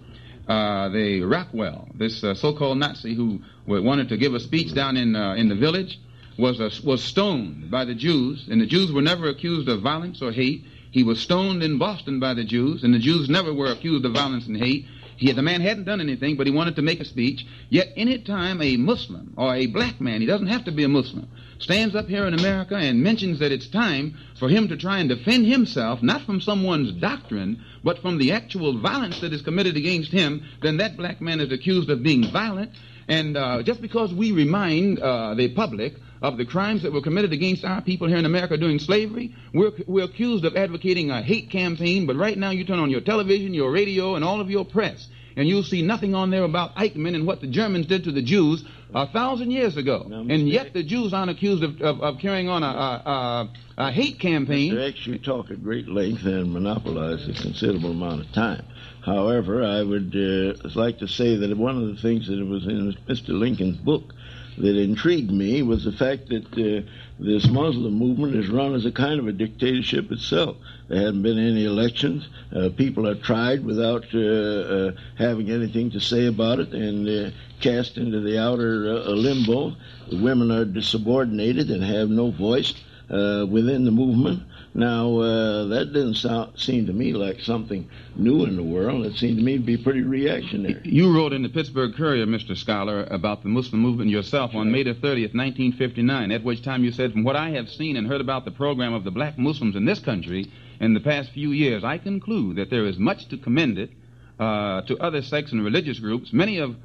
S3: uh, the Rockwell, this so-called Nazi who wanted to give a speech down in in the village, was, a, was stoned by the Jews, and the Jews were never accused of violence or hate. He was stoned in Boston by the Jews, and the Jews never were accused of violence and hate. He, the man hadn't done anything, but he wanted to make a speech. Yet, any time a Muslim or a black man, he doesn't have to be a Muslim, stands up here in America and mentions that it's time for him to try and defend himself, not from someone's doctrine, but from the actual violence that is committed against him, then that black man is accused of being violent. And uh, just because we remind uh, the public of the crimes that were committed against our people here in America during slavery. We're, we're accused of advocating a hate campaign, but right now you turn on your television, your radio, and all of your press, and you'll see nothing on there about Eichmann and what the Germans did to the Jews a thousand years ago. And yet the Jews aren't accused of, of, of carrying on a, a, a, a, hate campaign.
S4: Mr. X, you talk at great length and monopolize a considerable amount of time. However, I would uh, like to say that one of the things that was in Mr. Lincoln's book that intrigued me was the fact that uh, this Muslim movement is run as a kind of a dictatorship itself. There haven't been any elections. Uh, people are tried without uh, uh having anything to say about it and uh, cast into the outer uh, limbo. The women are subordinated and have no voice within the movement. Now, uh, that didn't sound, seem to me like something new in the world. It seemed to me to be pretty reactionary.
S3: You wrote in the Pittsburgh Courier, Mr. Schuyler, about the Muslim movement yourself on May the 30th, 1959, at which time you said, From what I have seen and heard about the program of the black Muslims in this country in the past few years, I conclude that there is much to commend it uh, to other sects and religious groups, many of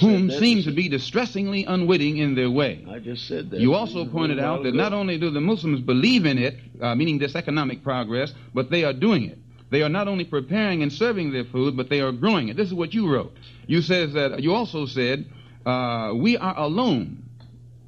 S3: whom seem to be distressingly unwitting in their way.
S4: I just said that.
S3: You also pointed out that not only do the Muslims believe in it, uh, meaning this economic progress, but they are doing it. They are not only preparing and serving their food, but they are growing it. This is what you wrote. You says that you also said uh, we are alone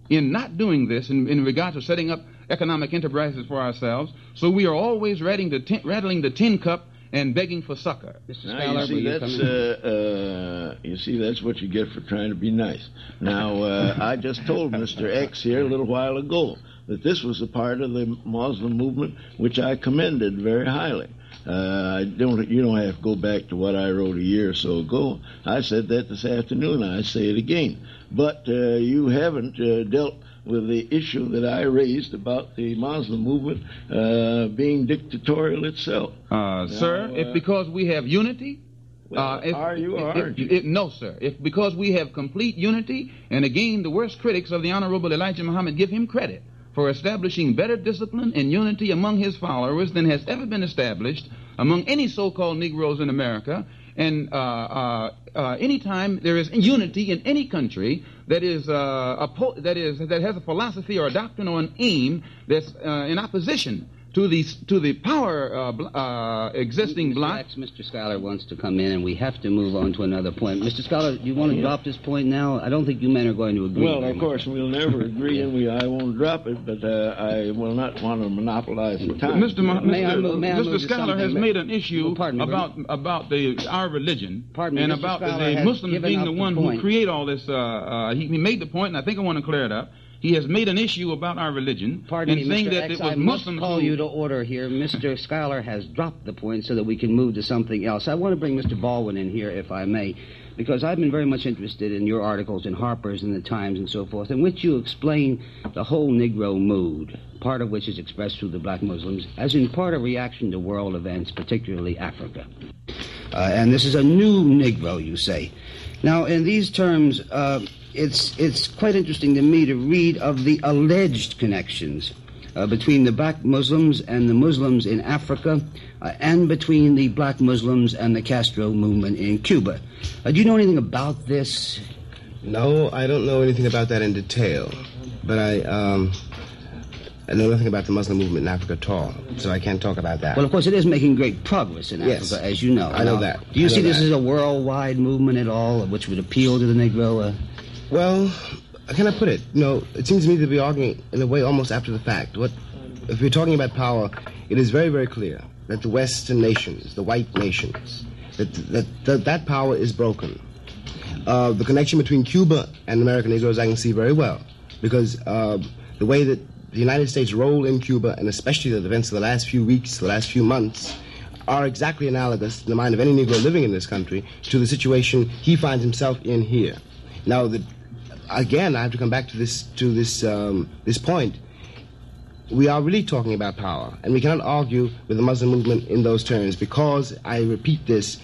S3: in not doing this in, in regard to setting up economic enterprises for ourselves. So we are always rattling the tin, rattling the tin cup and begging for succor.
S4: Mr. Now, you see, that's, uh, uh, you see, that's what you get for trying to be nice. Now, uh, I just told Mr. X here a little while ago that this was a part of the Muslim movement which I commended very highly. Uh, I don't. You don't have to go back to what I wrote a year or so ago. I said that this afternoon. I say it again. But uh, you haven't uh, dealt with the issue that I raised about the Muslim movement uh, being dictatorial itself.
S3: Uh, sir, if uh, because we have unity,
S4: well, uh, if, are you or
S3: aren't you? no, sir. If because we have complete unity, and again, the worst critics of the Honorable Elijah Muhammad give him credit for establishing better discipline and unity among his followers than has ever been established among any so-called Negroes in America. And uh, uh, uh, anytime there is unity in any country that is, uh, a po- that is that has a philosophy or a doctrine or an aim that's uh, in opposition to the to the power uh, uh, existing
S2: Mr.
S3: block.
S2: Mr. Schuyler wants to come in, and we have to move on to another point. Mr. Schuyler, do you want to drop this point now? I don't think you men are going to agree.
S4: Well, of course, we'll never agree, and we, I won't drop it, but uh, I will not want to monopolize the time.
S3: Mr. Ma-
S2: May I
S3: Mr.
S2: move- may
S3: Mr.
S2: move
S3: Schuyler has made an issue
S2: Well, pardon me,
S3: about about the our religion
S2: Pardon me,
S3: and
S2: Mr.
S3: about
S2: Schuyler
S3: the Muslims being the
S2: the
S3: one
S2: point.
S3: who create all this. Uh, uh, he, he made the point, and I think I want to clear it up. He has made an issue about our religion
S2: Pardon
S3: and
S2: me,
S3: saying
S2: Mr.
S3: that
S2: X,
S3: it was
S2: I must
S3: Muslims
S2: call you to order here. Mr. <laughs> Schuyler has dropped the point so that we can move to something else. I want to bring Mr. Baldwin in here, if I may, because I've been very much interested in your articles in Harper's and the Times and so forth, in which you explain the whole Negro mood, part of which is expressed through the black Muslims, as in part a reaction to world events, particularly Africa. Uh, and this is a new Negro, you say. Now, in these terms, uh, it's it's quite interesting to me to read of the alleged connections uh, between the black Muslims and the Muslims in Africa, uh, and between the black Muslims and the Castro movement in Cuba. Uh, do you know anything about this?
S5: No, I don't know anything about that in detail, but I um, I know nothing about the Muslim movement in Africa at all, so I can't talk about that.
S2: Well, of course, it is making great progress in
S5: Yes.
S2: Africa, as you know.
S5: I know
S2: Now,
S5: that.
S2: Do you see this as a worldwide movement at all, which would appeal to the Negro?
S5: Well, can I put it? You know, it seems to me to be arguing in a way almost after the fact. What, if we're talking about power, it is very, very clear that the Western nations, the white nations, that that that, that power is broken. Uh, the connection between Cuba and American Negroes, I can see very well, because uh, the way that the United States' role in Cuba, and especially the events of the last few weeks, the last few months, are exactly analogous in the mind of any Negro living in this country to the situation he finds himself in here. Now, the, again, I have to come back to this to this um, this point. We are really talking about power, and we cannot argue with the Muslim movement in those terms because I repeat this: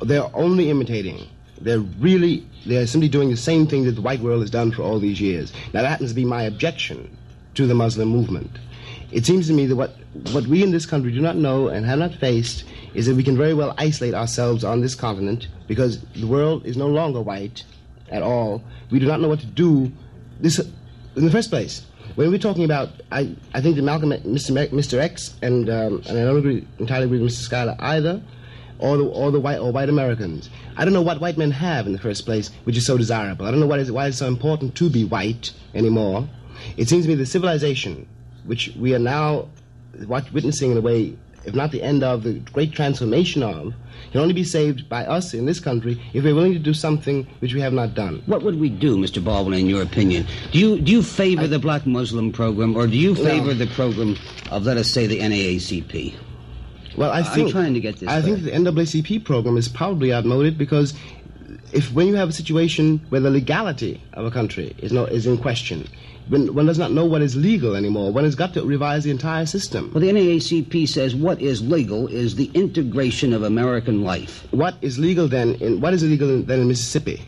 S5: they're only imitating. They're really they're simply doing the same thing that the white world has done for all these years. Now, that happens to be my objection to the Muslim movement. It seems to me that what what we in this country do not know and have not faced is that we can very well isolate ourselves on this continent because the world is no longer white at all. We do not know what to do. This, in the first place, when we're talking about, I, I think that Malcolm, Mr. Mr. X, and um, and I don't agree entirely agree with Mr. Schuyler either, or the or the white or white Americans. I don't know what white men have in the first place, which is so desirable. I don't know what is why it's so important to be white anymore. It seems to me the civilization, which we are now witnessing in a way, if not the end of, the great transformation of, can only be saved by us in this country if we're willing to do something which we have not done.
S2: What would we do, Mr. Baldwin, in your opinion? Do you do you favor the black Muslim program, or do you favor the program of, let us say, the NAACP?
S5: Well, I
S2: I'm
S5: think
S2: trying to get this
S5: I think the NAACP program is probably outmoded because if when you have a situation where the legality of a country is not is in question, when one does not know what is legal anymore, one has got to revise the entire system.
S2: Well, the NAACP says what is legal is the integration of American life.
S5: What is legal then? In what is illegal then in Mississippi?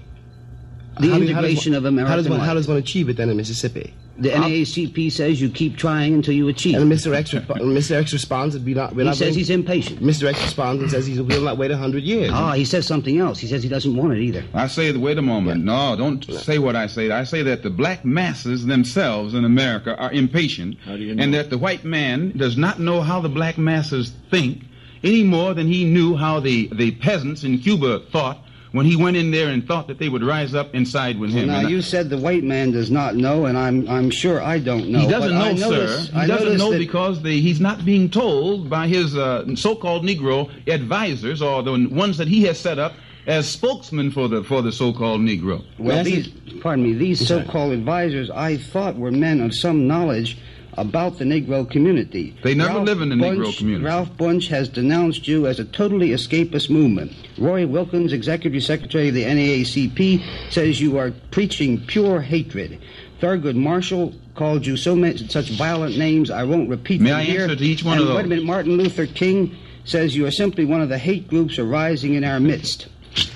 S2: The
S5: How do- how does
S2: integration of American
S5: How does one,
S2: life.
S5: how does one achieve it then in Mississippi?
S2: The NAACP says you keep trying until you achieve.
S5: And Mr. X, Mr. X responds that we not we're
S2: he
S5: not.
S2: says
S5: going-
S2: he's impatient.
S5: Mr. X responds and says he will not wait a hundred years.
S2: Ah, he says something else. He says he doesn't want it either.
S3: I say, wait a moment. No, don't say what I say. I say that the black masses themselves in America are impatient,
S4: How do you know?
S3: and that the white man does not know how the black masses think any more than he knew how the, the peasants in Cuba thought when he went in there and thought that they would rise up and side with him.
S2: Now
S3: And I-
S2: you said the white man does not know, and I'm I'm sure I don't know.
S3: he doesn't know,
S2: I
S3: sir.
S2: notice-
S3: He
S2: I
S3: doesn't know
S2: that-
S3: because the, he's not being told by his uh, so-called Negro advisors or the ones that he has set up as spokesmen for the for the so-called Negro.
S2: Well,
S5: Well,
S2: these, pardon me, these so-called advisors, I thought were men of some knowledge about the Negro community.
S3: They never live in the Negro community.
S2: Ralph Bunche has denounced you as a totally escapist movement. Roy Wilkins, Executive Secretary of the NAACP, says you are preaching pure hatred. Thurgood Marshall called you so many such violent names I won't repeat
S3: May
S2: them
S3: I
S2: here.
S3: answer to each one
S2: and
S3: of those?
S2: Wait a minute, Martin Luther King says you are simply one of the hate groups arising in our midst.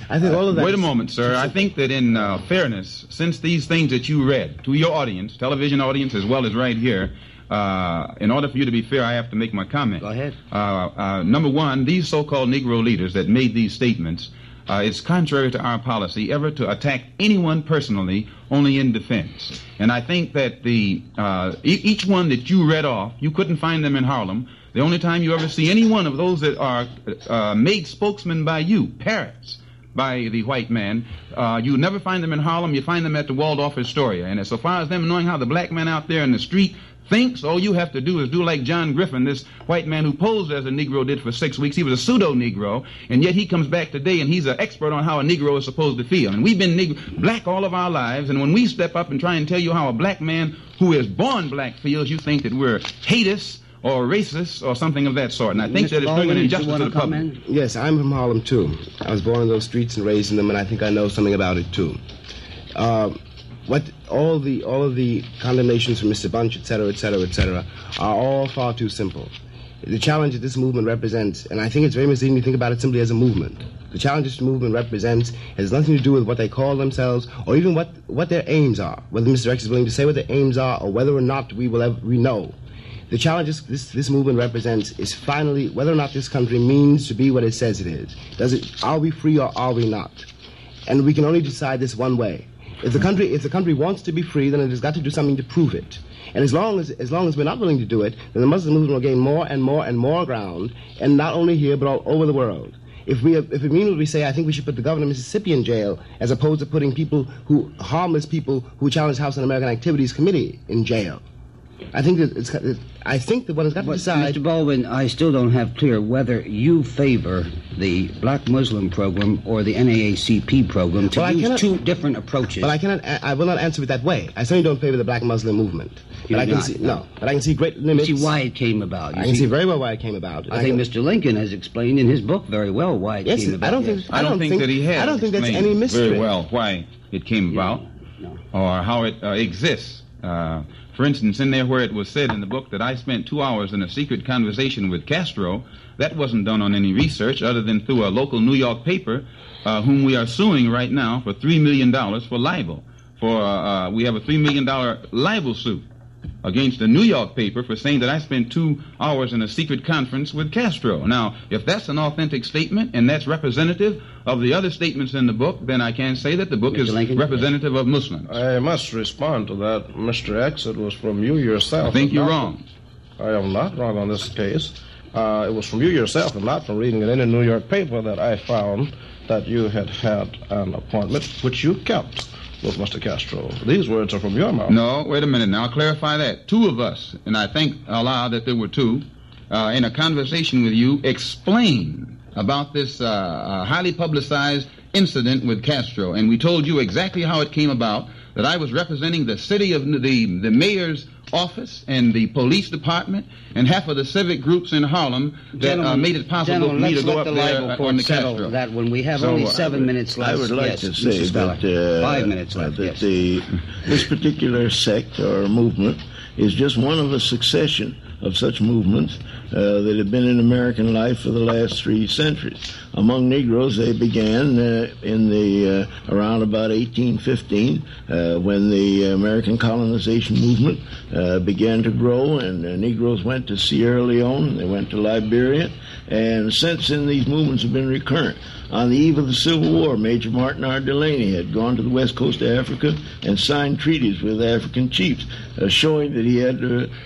S5: I think all of that.
S3: Wait a moment, sir. I think that in uh, fairness, since these things that you read to your audience, television audience as well as right here, uh, in order for you to be fair, I have to make my comment.
S2: Go ahead.
S3: Uh, uh, number one, these so-called Negro leaders that made these statements, uh, it's contrary to our policy ever to attack anyone personally, only in defense. And I think that the uh, e- each one that you read off, you couldn't find them in Harlem. The only time you ever see any one of those that are uh, made spokesmen by you, parrots, by the white man. Uh, you never find them in Harlem. You find them at the Waldorf Astoria. And as so far as them knowing how the black man out there in the street thinks, all you have to do is do like John Griffin, this white man who posed as a Negro did for six weeks. He was a pseudo Negro, and yet he comes back today and he's an expert on how a Negro is supposed to feel. And we've been Negro, black all of our lives, and when we step up and try and tell you how a black man who is born black feels, you think that we're haters or racist or something of that sort. And I think Mr. that it's doing an injustice to the public.
S5: Yes, I'm from Harlem too. I was born in those streets and raised in them, and I think I know something about it too. Uh, what all the all of the condemnations from Mr. Bunche, et cetera, et cetera, et cetera, are all far too simple. The challenge that this movement represents, and I think it's very misleading to think about it simply as a movement. The challenge this movement represents has nothing to do with what they call themselves or even what, what their aims are. Whether Mr. X is willing to say what their aims are or whether or not we will ever, we know. The challenge this, this movement represents is finally whether or not this country means to be what it says it is. Does it? Are we free or are we not? And we can only decide this one way. If the country, if the country wants to be free, then it has got to do something to prove it. And as long as, as long as we're not willing to do it, then the Muslim movement will gain more and more and more ground, and not only here, but all over the world. If we, if what we say, I think we should put the governor of Mississippi in jail, as opposed to putting people who, harmless people who challenge House Un-American Activities Committee in jail. I think that it's. I think that one has got to decide.
S2: Mr. Baldwin, I still don't have clear whether you favor the Black Muslim program or the NAACP program to well, use cannot, two different approaches.
S5: But I cannot. I will not answer it that way. I certainly don't favor the Black Muslim movement.
S2: You
S5: but I can
S2: not,
S5: see
S2: no.
S5: no. But I can see great limits.
S2: You see why it came about.
S5: You I can see very well why it came about.
S2: I, I think can, Mr. Lincoln has explained in his book very well why it
S5: yes,
S2: came about.
S5: I don't think.
S3: I don't, think, think, that he has.
S5: I don't think that's any mystery.
S3: Very well why it came about, no. or how it uh, exists. Uh, for instance, in there where it was said in the book that I spent two hours in a secret conversation with Castro, that wasn't done on any research other than through a local New York paper, uh, whom we are suing right now for $3 million for libel. For, uh, uh, we have a $3 million libel suit against a New York paper for saying that I spent two hours in a secret conference with Castro. Now, if that's an authentic statement and that's representative of the other statements in the book, then I can say that the book Mr. is Lincoln? representative of Muslims.
S6: I must respond to that, Mr. X. It was from you yourself.
S3: I think you're wrong.
S6: I am not wrong on this case. Uh, it was from you yourself and not from reading in any New York paper that I found that you had had an appointment which you kept with Mr. Castro. These words are from your mouth.
S3: No, wait a minute now. I'll clarify that. Two of us, and I thank Allah that there were two, uh, in a conversation with you, explained about this uh, uh, highly publicized incident with Castro. And we told you exactly how it came about that I was representing the city of the, the mayor's office and the police department and half of the civic groups in Harlem that uh, made it possible for me to go up the there on the Castro.
S2: That when we have so, only uh, seven minutes left.
S4: I would like
S2: yes,
S4: to say that, uh,
S2: five minutes left.
S4: That
S2: yes.
S4: the, this particular sect or movement is just one of a succession of such movements uh, that have been in American life for the last three centuries. Among Negroes, they began uh, in the uh, around about 1815 uh, when the American colonization movement uh, began to grow, and Negroes went to Sierra Leone, they went to Liberia, and since then these movements have been recurrent. On the eve of the Civil War, Major Martin R. Delany had gone to the west coast of Africa and signed treaties with African chiefs, showing that he had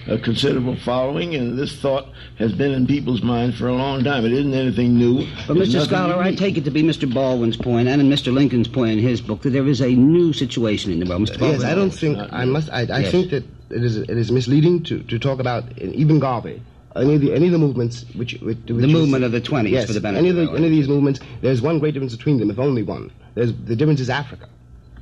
S4: a considerable following, and this thought has been in people's minds for a long time. It isn't anything new.
S2: But, Mr. Schuyler, unique. I take it to be Mr. Baldwin's point and in Mr. Lincoln's point in his book that there is a new situation in the world. Mr.
S5: Baldwin. Yes, I don't think, uh, I must, I, I yes. think that it is, it is misleading to, to talk about, even Garvey, any of the any of the movements which, which
S2: the movement of the twenties
S5: yes,
S2: for the benefit
S5: any of the, any of these movements there's one great difference between them if only one there's the difference is Africa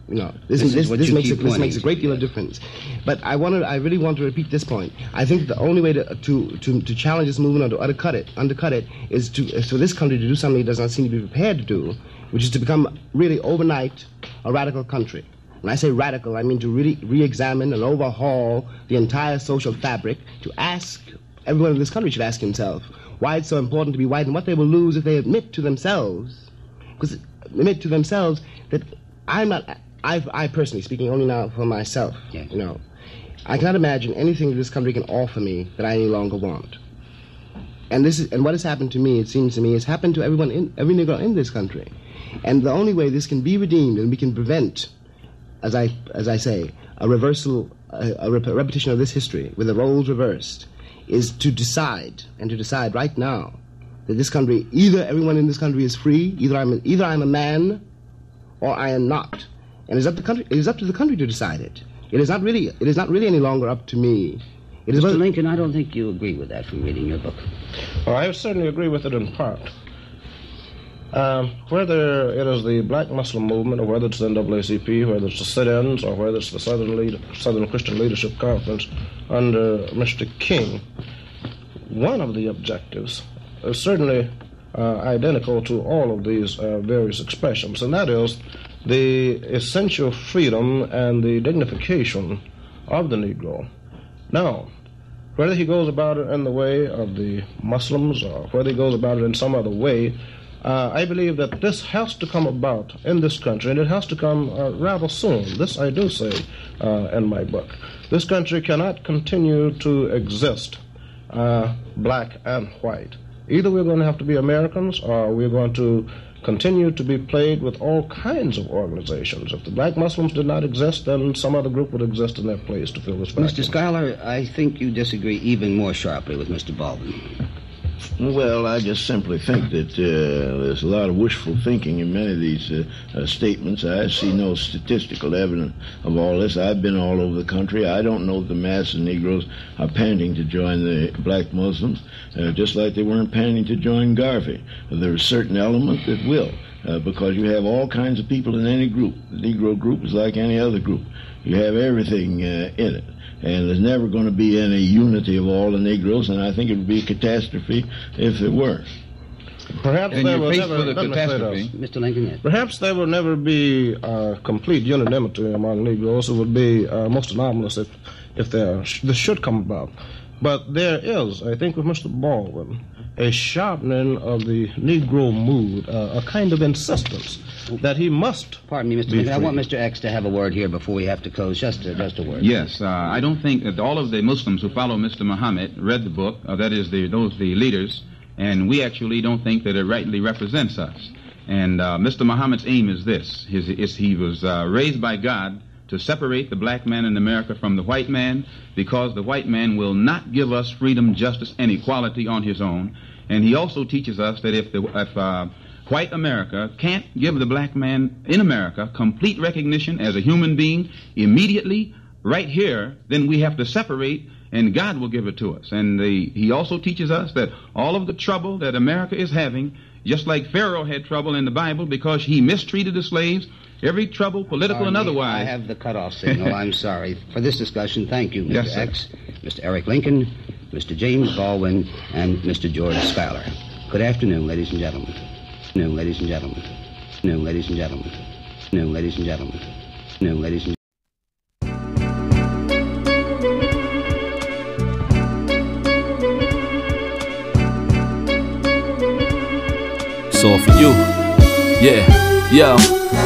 S5: you know this,
S2: this,
S5: this,
S2: this
S5: makes
S2: a,
S5: this makes a great deal of difference. But I want to I really want to repeat this point. I think the only way to to, to, to challenge this movement or to undercut it undercut it is to is for this country to do something it does not seem to be prepared to do which is to become really overnight a radical country. When I say radical, I mean to really re-examine and overhaul the entire social fabric, to ask everyone in this country should ask himself why it's so important to be white and what they will lose if they admit to themselves, because admit to themselves that I'm not, I, I personally, speaking only now for myself, you know, I cannot imagine anything that this country can offer me that I any longer want. And this is, and what has happened to me, it seems to me, has happened to everyone in, every Negro in this country. And the only way this can be redeemed and we can prevent, as I, as I say, a reversal, a, a repetition of this history with the roles reversed, is to decide, and to decide right now, that this country, either everyone in this country is free, either I'm, either I'm a man or I am not. And it's up, to country, it is up to the country to decide it. It is not really, it is not really any longer up to me.
S2: It is Mr. Lincoln, I don't think you agree with that from reading your book.
S6: Well, I certainly agree with it in part. Um, whether it is the Black Muslim movement, or whether it's the NAACP, whether it's the sit-ins, or whether it's the Southern, Lead- Southern Christian Leadership Conference under Mr. King, one of the objectives is certainly uh, identical to all of these uh, various expressions, and that is the essential freedom and the dignification of the Negro. Now, whether he goes about it in the way of the Muslims or whether he goes about it in some other way, uh, I believe that this has to come about in this country, and it has to come uh, rather soon. This I do say uh, in my book. This country cannot continue to exist uh, black and white. Either we're going to have to be Americans or we're going to continue to be played with all kinds of organizations. If the black Muslims did not exist, then some other group would exist in their place to fill this vacuum.
S2: Mr. Schuyler, I think you disagree even more sharply with Mr. Baldwin.
S4: Well, I just simply think that uh, there's a lot of wishful thinking in many of these uh, uh, statements. I see no statistical evidence of all this. I've been all over the country. I don't know if the mass of Negroes are panting to join the black Muslims, uh, just like they weren't panting to join Garvey. There's a certain element that will. Uh, because you have all kinds of people in any group. The Negro group is like any other group. You have everything uh, in it and there's never going to be any unity of all the Negroes, and I think it would be a catastrophe if it were.
S6: Perhaps
S3: and
S6: there
S3: will
S6: never,
S3: with a catastrophe.
S2: Mr. Lincoln, yes.
S6: Perhaps there will never be uh, complete unanimity among Negroes. It would be uh, most anomalous if, if there this should come about. But there is, I think, with Mr. Baldwin, a sharpening of the Negro mood, uh, a kind of insistence that he must.
S2: Pardon me, Mr. Lincoln. I want Mr. X to have a word here before we have to close. Just a, just a word.
S3: Yes, uh, I don't think that all of the Muslims who follow Mr. Muhammad read the book. Uh, that is, the, those the leaders, and we actually don't think that it rightly represents us. And uh, Mr. Muhammad's aim is this: his, is he was uh, raised by God to separate the black man in America from the white man because the white man will not give us freedom, justice, and equality on his own. And he also teaches us that if the if uh, white America can't give the black man in America complete recognition as a human being immediately, right here, then we have to separate and God will give it to us. And the, he also teaches us that all of the trouble that America is having, just like Pharaoh had trouble in the Bible because he mistreated the slaves, every trouble, political
S2: Pardon
S3: and
S2: me,
S3: otherwise.
S2: I have the cutoff signal. I'm <laughs> sorry. For this discussion, thank you, Mr.
S3: Yes.
S2: X, Mr. Eric Lincoln, Mr. James Baldwin, and Mr. George Schuyler. Good afternoon, ladies and gentlemen. No, ladies and gentlemen. No, ladies and gentlemen. No, ladies and gentlemen. No, ladies and
S1: It's all for you. Yeah, yo.